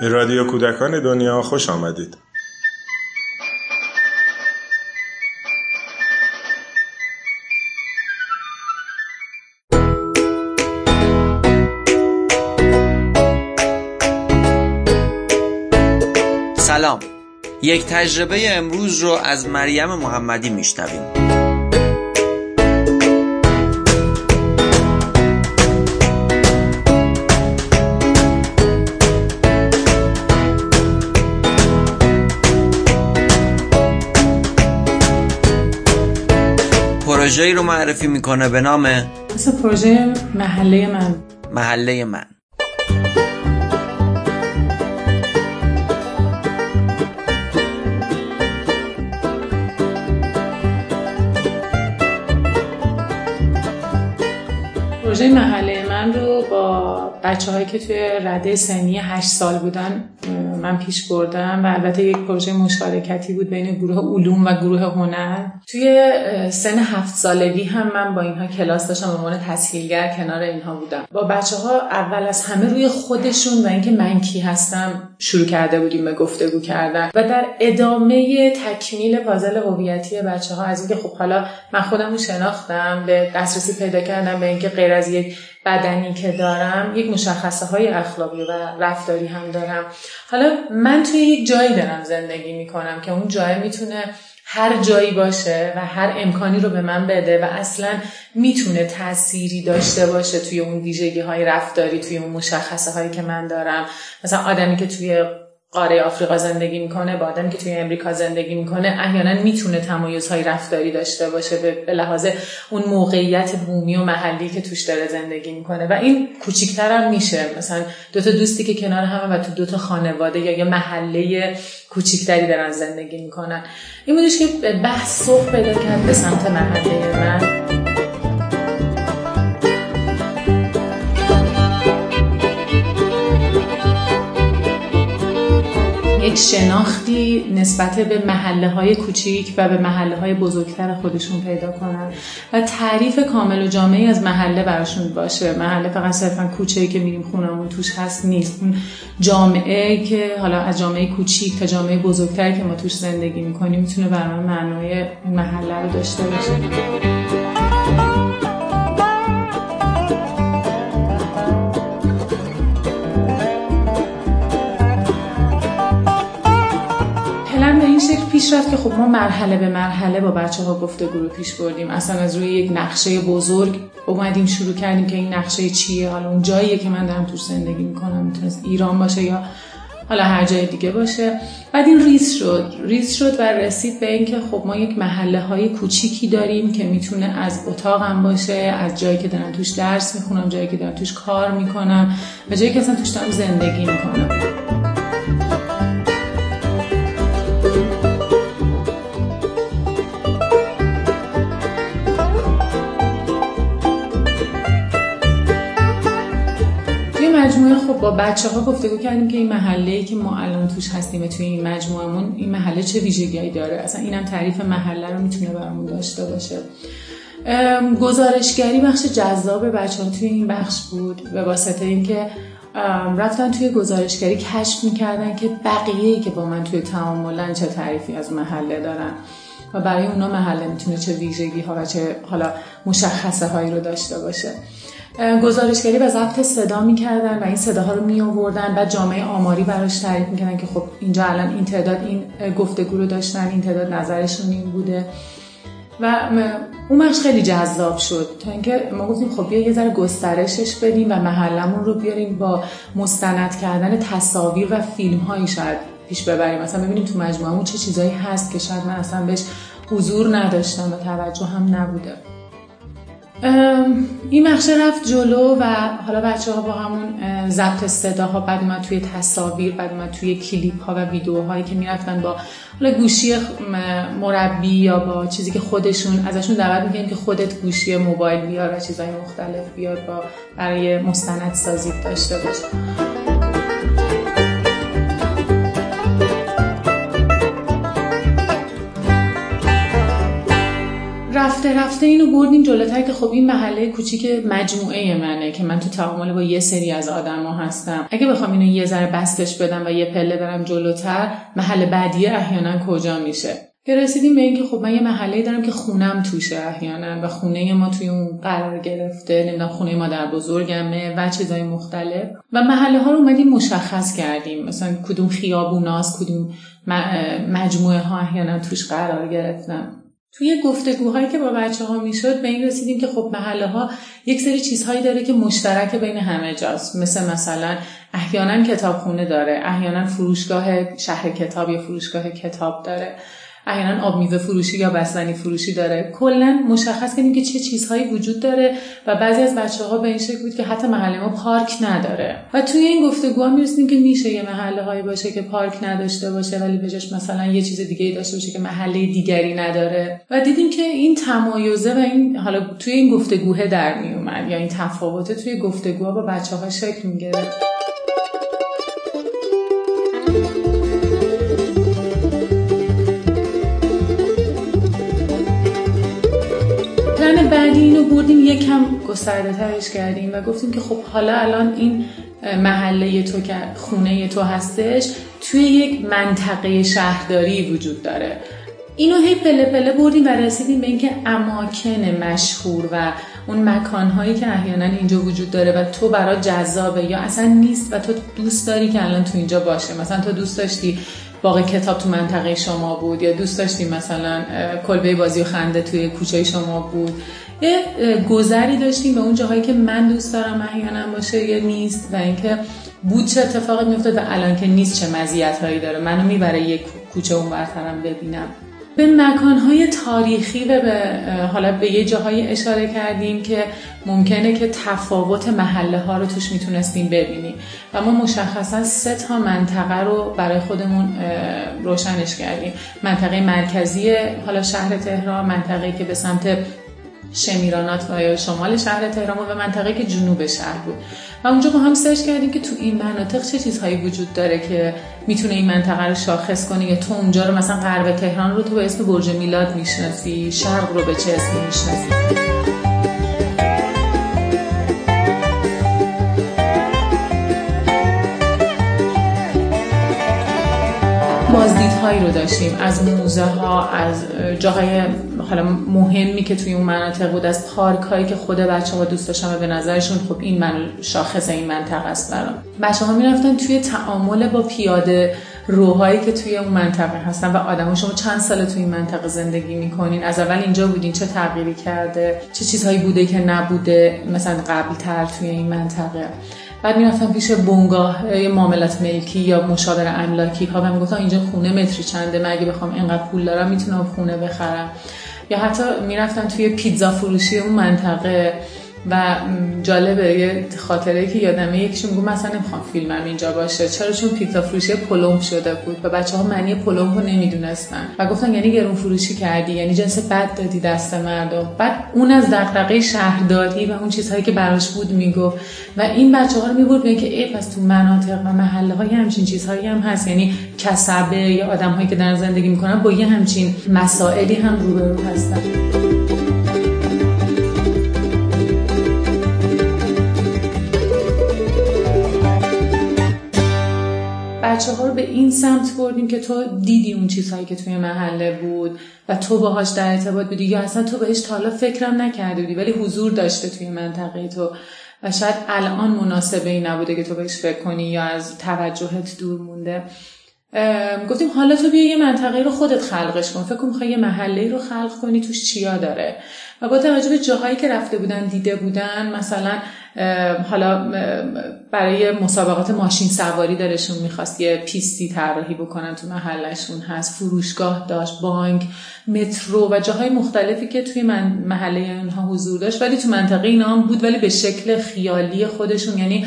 به رادیو کودکان دنیا خوش آمدید. سلام یک تجربه امروز رو از مریم محمدی میشنویم پروژه‌ای رو معرفی می‌کنه به نام مثل پروژه محله من. محله من. پروژه محله من رو با بچه هایی که توی رده سنی 8 سال بودن من پیش بردم و البته یک پروژه مشارکتی بود بین گروه علوم و گروه هنر. توی سن هفت سالگی هم من با اینها کلاس داشتم به عنوان تسهیلگر کنار اینها بودم. با بچه ها اول از همه روی خودشون و اینکه من کی هستم شروع کرده بودیم به گفتگو کردن و در ادامه تکمیل پازل هویتی بچه ها از اینکه خب حالا من خودم رو شناختم به دسترسی پیدا کردم به اینکه غیر از یک بدنی که دارم یک مشخصه های اخلاقی و رفتاری هم دارم. حالا من توی یک جایی دارم زندگی می‌کنم که اون جای می‌تونه هر جایی باشه و هر امکانی رو به من بده و اصلا می‌تونه تأثیری داشته باشه توی اون ویژگی های رفتاری توی اون مشخصه هایی که من دارم. مثلا آدمی که توی قاره آفریقا زندگی می‌کنه با آدمی که توی امریکا زندگی می‌کنه احیانا می‌تونه تمایزهای رفتاری داشته باشه به لحاظ اون موقعیت بومی و محلی که توش داره زندگی می‌کنه. و این کوچیکتر هم میشه. مثلا دو تا دوستی که کنار همه و تو دو تا خانواده یا یه محله کوچیکتری دارن زندگی می‌کنن. این بودش که بحث صبح پیدا کرد به سمت محله من. یک شناختی نسبت به محله های کوچیک و به محله های بزرگتر خودشون پیدا کنن. و تعریف کامل و جامعی از محله براشون باشه. محله فقط صرفا کوچه که میریم خونمون توش هست نیست. اون جامعه که حالا از جامعه کوچیک تا جامعه بزرگتر که ما توش زندگی می‌کنیم می‌تونه برای معنای محله رو داشته باشه. پیش رفت که خب ما مرحله به مرحله با بچه ها گفته گروه پیش بردیم. اصلا از روی یک نقشه بزرگ اومدیم شروع کردیم که این نقشه چیه؟ حالا اون جاییه که من دارم توش زندگی می‌کنم. می‌تونست ایران باشه یا حالا هر جای دیگه باشه. بعد این ریز شد. ریز شد و رسید به اینکه خب ما یک محله های کوچیکی داریم که می‌تونه از اتاقم باشه از جایی که دارم توش درس می‌خونم جایی که دارم توش کار می‌کنم و جایی که اصلا توش دارم زندگی می‌کنم. بچه ها گفتگو کردیم که این محله که ما الان توش هستیم توی این مجموعمون این محله چه ویژگیهایی داره؟ اصلا اینم تعریف محله رو می‌تونه برامون داشته باشه. گزارشگری بخش جذاب بچه ها توی این بخش بود به واسطه اینکه رفتن توی گزارشگری کشف می‌کردن که بقیه که با من توی تعاملن چه تعریفی از محله دارن و برای اونا محله می‌تونه چه ویژگی ها و چه حالا مشخصه هایی رو داشته باشه. گزارشگری و ضبط صدا می‌کردن و این صداها رو می آوردن و جامعه آماری براش تعریف می‌کردن که خب اینجا الان این تعداد این گفتگو رو داشتن این تعداد نظرشون این بوده. و اون بخش خیلی جذاب شد تا اینکه ما گفتیم خب بیا یه ذره گسترشش بدیم و محلمون رو بیاریم با مستند کردن تصاویر و فیلم هایی شاید پیش ببریم. مثلا ببینیم تو مجموعمون چه چیزایی هست که شاید من اصلا بهش حضور نداشتم و توجه هم نبوده. این بخش رفت جلو و حالا بچه ها با همون ضبط صداها بعد اومد توی تصاویر بعد اومد توی کلیپ ها و ویدیوهایی که می‌رفتن با حالا گوشی مربی یا با چیزی که خودشون ازشون دعوت می‌کنیم که خودت گوشی موبایل بیار و چیزهای مختلف بیار با برای مستند سازی داشته باش. رفته رفته اینو بردیم جلوتر که خب این محله کوچیک مجموعه منه که من تو تعامل با یه سری از آدما هستم. اگه بخوام اینو یه ذره بستش بدم و یه پله برم جلوتر محله بعدی احیانا کجا میشه؟ که رسیدیم به اینکه خب من یه محله دارم که خونم توشه احیانا و خونه ما توی اون قرار گرفته نمی‌دونم خونه ما در بزرگمه و چیزای مختلف. و محله ها رو اومدیم مشخص کردیم. مثلا کدوم خیابوناست کدوم مجموعه ها احیانا توش قرار گرفتم توی گفتگوهایی که با بچه ها می‌شد به این رسیدیم که خب محله ها یک سری چیزهایی داره که مشترک بین همه جاست. مثل مثلا احیانا کتابخونه داره احیانا فروشگاه شهر کتاب یا فروشگاه کتاب داره. احیانا آب میوه فروشی یا بستنی فروشی داره. کلا مشخص کنیم که چه چیزهایی وجود داره و بعضی از بچه ها به این شکل بود که حتی محله ما پارک نداره. و توی این گفتگوها می‌رسیم که میشه یه محله هایی باشه که پارک نداشته باشه ولی بهش مثلا یه چیز دیگه داشته باشه که محله دیگری نداره. و دیدیم که این تمایزه و این حالا توی این گفتگوه در میومد یا این تفاوته توی گفتگوها با بچه ها شکل می‌گیره بردیم یکم گسترده ترش کردیم و گفتیم که خب حالا الان این محله تو که خونه تو هستش توی یک منطقه شهرداری وجود داره. اینو هی پله پله بردیم و رسیدیم به اینکه اماکن مشهور و اون مکانهایی که احیانا اینجا وجود داره و تو برا جذابه یا اصلا نیست و تو دوست داری که الان تو اینجا باشه. مثلا تو دوست داشتی باقی کتاب تو منطقه شما بود یا دوست داشتیم مثلا کلبه بازی و خنده توی کوچه شما بود. یه گذری داشتیم به اون جاهایی که من دوست دارم احیانا باشه یا نیست و اینکه بود چه اتفاقی میفته و الان که نیست چه مزیت هایی داره. منو می‌بره یک کوچه اون برترم ببینم. به مکانهای تاریخی و به حالا به یه جاهایی اشاره کردیم که ممکنه که تفاوت محله ها رو توش می‌تونستیم ببینیم. و ما مشخصا سه تا منطقه رو برای خودمون روشنش کردیم. منطقه مرکزی حالا شهر تهران منطقه که به سمت شمیرانات و شمال شهر تهران و منطقه که جنوب شهر بود. و اونجا با هم سرچ کردیم که تو این مناطق چه چیزهایی وجود داره که می‌تونه این منطقه رو شاخص کنه یا تو اونجا رو مثلا غرب تهران رو تو به اسم برج میلاد می‌شناسی شرق رو به چه اسمی می‌شناسی. بازدیدهایی رو داشتیم. از موزه ها از جاهای حالا مهمی که توی اون مناطق بود از پارک هایی که خود بچه ها دوست داشتن به نظرشون خب این من شاخص این منطقه است برام. بچه ها می‌رفتن توی تعامل با پیاده روهایی که توی اون منطقه هستن و آدم شما چند سال توی این منطقه زندگی می‌کنین؟ از اول اینجا بودین چه تغییری کرده؟ چه چیزهایی بوده که نبوده مثلا قبل تر توی این منطقه؟ بعد می‌رفتم پیش بنگاه یا معاملات ملکی یا مشاور املاکی ها و می‌گفتم اینجا خونه متری چنده؟ من اگه بخوام اینقدر پول دارم می‌تونم خونه بخرم. یا حتی می‌رفتم توی پیتزا فروشی اون منطقه. و جالبه یه خاطره که یادمه یکیشون گفت مثلا نمی‌خوام فیلمم اینجا باشه. چرا؟ چون پیتزا فروشی پلم شده بود و بچه ها معنی پلم رو نمی‌دونستن. و گفتن یعنی گرون فروشی کردی یعنی جنس بد دادی دست مردم. بعد اون از دغدغه شهرداری و اون چیزهایی که براش بود می‌گفت. و این بچه ها رو می‌برد که ای پس تو مناطق و محله های همچین چیزهایی هم هست. یعنی کسبه یا آدم هایی که در زندگی می‌کنن با یه همچین مسائلی هم روبرو هستن. بچه ها رو به این سمت بردیم که تو دیدی اون چیزهایی که توی محله بود و تو باهاش در ارتباط بودی یا اصلا تو بهش تا حالا فکرم نکرده بودی ولی حضور داشته توی منطقه تو و شاید الان مناسبه ای نبوده که تو بهش فکر کنی یا از توجهت دور مونده. گفتیم حالا تو بیا یه منطقه رو خودت خلقش کن. فکر کن یه محله رو خلق کنی توش چیا داره؟ و با توجه به جاهایی که رفته بودن دیده بودن مثلا حالا برای مسابقات ماشین سواری دارشون می‌خواست یه پیستی طراحی بکنن تو محلشون هست. فروشگاه داشت بانک مترو و جاهای مختلفی که توی من محله اونها حضور داشت. ولی تو منطقه اینا هم بود ولی به شکل خیالی خودشون. یعنی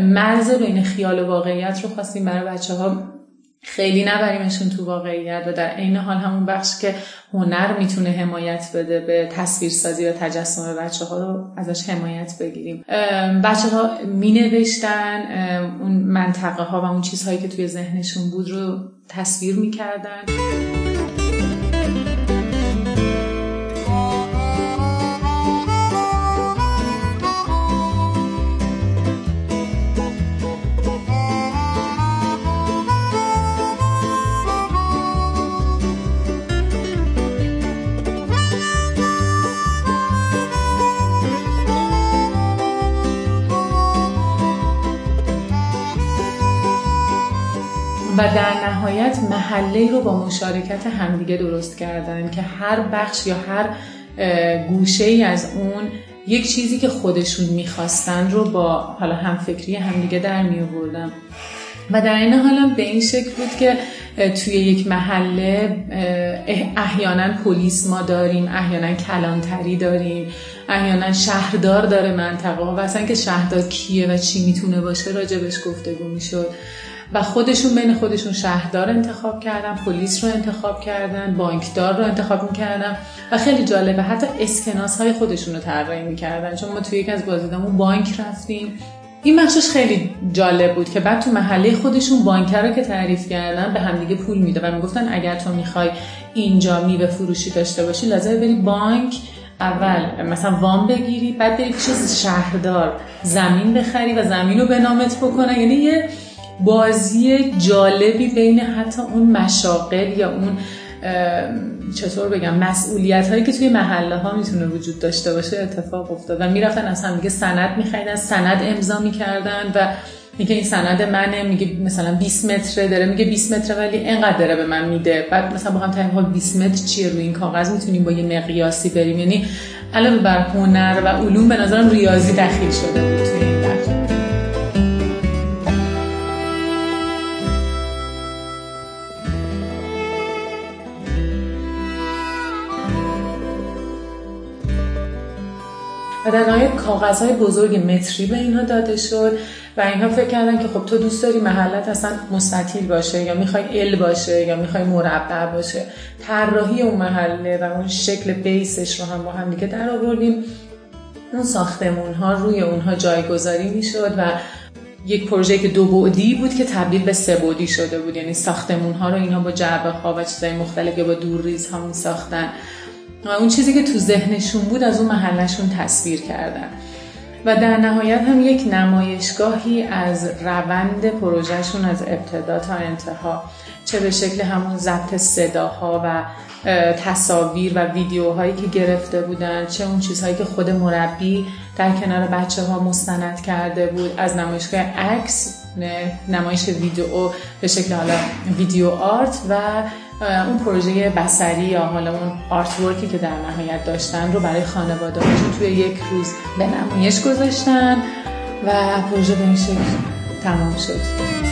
مرز بین خیال و واقعیت رو خواستیم برای بچه ها خیلی نبریمشون تو واقعیت و در عین حال همون بخش که هنر می‌تونه حمایت بده به تصویرسازی و تجسم بچه ها رو ازش حمایت بگیریم. بچه ها می نوشتن اون منطقه ها و اون چیزهایی که توی ذهنشون بود رو تصویر می‌کردن. در نهایت محله رو با مشارکت همدیگه درست کردن که هر بخش یا هر گوشه ای از اون یک چیزی که خودشون می‌خواستن رو با حالا همفکری همدیگه در می و در این حال به این شکل بود که توی یک محله احیانا پلیس ما داریم احیانا کلانتری داریم احیانا شهردار داره منطقه و اصلا که شهردار کیه و چی می‌تونه باشه راجبش گفتگو می‌شد. و خودشون بین خودشون شهردار انتخاب کردن پلیس رو انتخاب کردن بانکدار رو انتخاب می‌کردن و خیلی جالبه حتی اسکناس های خودشون رو طراحی می‌کردن. چون ما توی یک از بازدیدامون بانک رفتیم. این بخشش خیلی جالب بود که بعد تو محله خودشون بانکر رو که تعریف کردن به همدیگه پول میده و می‌گفتن اگر تو می‌خوای اینجا میوه فروشی داشته باشی لازم بری بانک. اول مثلا وام بگیری بعد بری پیش شهردار زمین بخری و زمین رو به نامت بکنه یعنی یه بازی جالبی بین حتی اون مشاقل یا اون چطور بگم مسئولیت هایی که توی محله ها می‌تونه وجود داشته باشه اتفاق افتاد و می‌رفتن از هم دیگه سند میخریدن سند امضا می‌کردن و میگه این سند منه میگه مثلا 20 متره داره میگه 20 متره ولی اینقدر داره به من میده. بعد مثلا با هم حال 20 متر چیه روی این کاغذ؟ می‌تونیم با یه مقیاسی بریم. یعنی علاوه بر هنر و علوم به نظرم ریاضی دخیل شده بود توی این و در نهایت کاغذهای بزرگ متری به اینها داده شد و اینها فکر کردن که خب تو دوست داری محلت اصلا مستطیل باشه یا می‌خوای ال باشه یا می‌خوای مربع باشه. طراحی اون محله و اون شکل بیسش رو هم با هم دیگه در آوردیم. اون ساختمون ها روی اونها جایگذاری می‌شد و یک پروژه که دو بعدی بود که تبدیل به سه بعدی شده بود. یعنی ساختمون ها رو اینها با جعبه ها و چیزای مختلفی با دورریز ها می ساختن اون چیزی که تو ذهنشون بود از اون محلشون تصویر کردن. و در نهایت هم یک نمایشگاهی از روند پروژهشون از ابتدا تا انتها چه به شکل همون ضبط صداها و تصاویر و ویدیوهایی که گرفته بودن چه اون چیزهایی که خود مربی در کنار بچه ها مستند کرده بود. از نمایشگاه عکس نمایش ویدیو به شکل حالا ویدیو آرت و اون پروژه بسری یا حالا اون آرت ورکی که در نهایت داشتن رو برای خانواده توی یک روز به نمایش گذاشتن و پروژه به این شکل تمام شد.